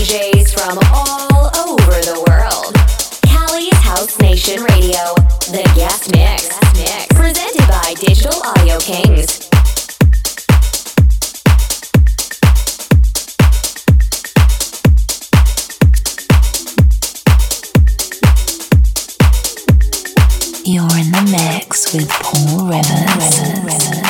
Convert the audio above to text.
DJs from all over the world. Cali's House Nation Radio, the guest mix, presented by Digital Audio Kings. You're in the mix with Paul Rivers. Rivers. Rivers.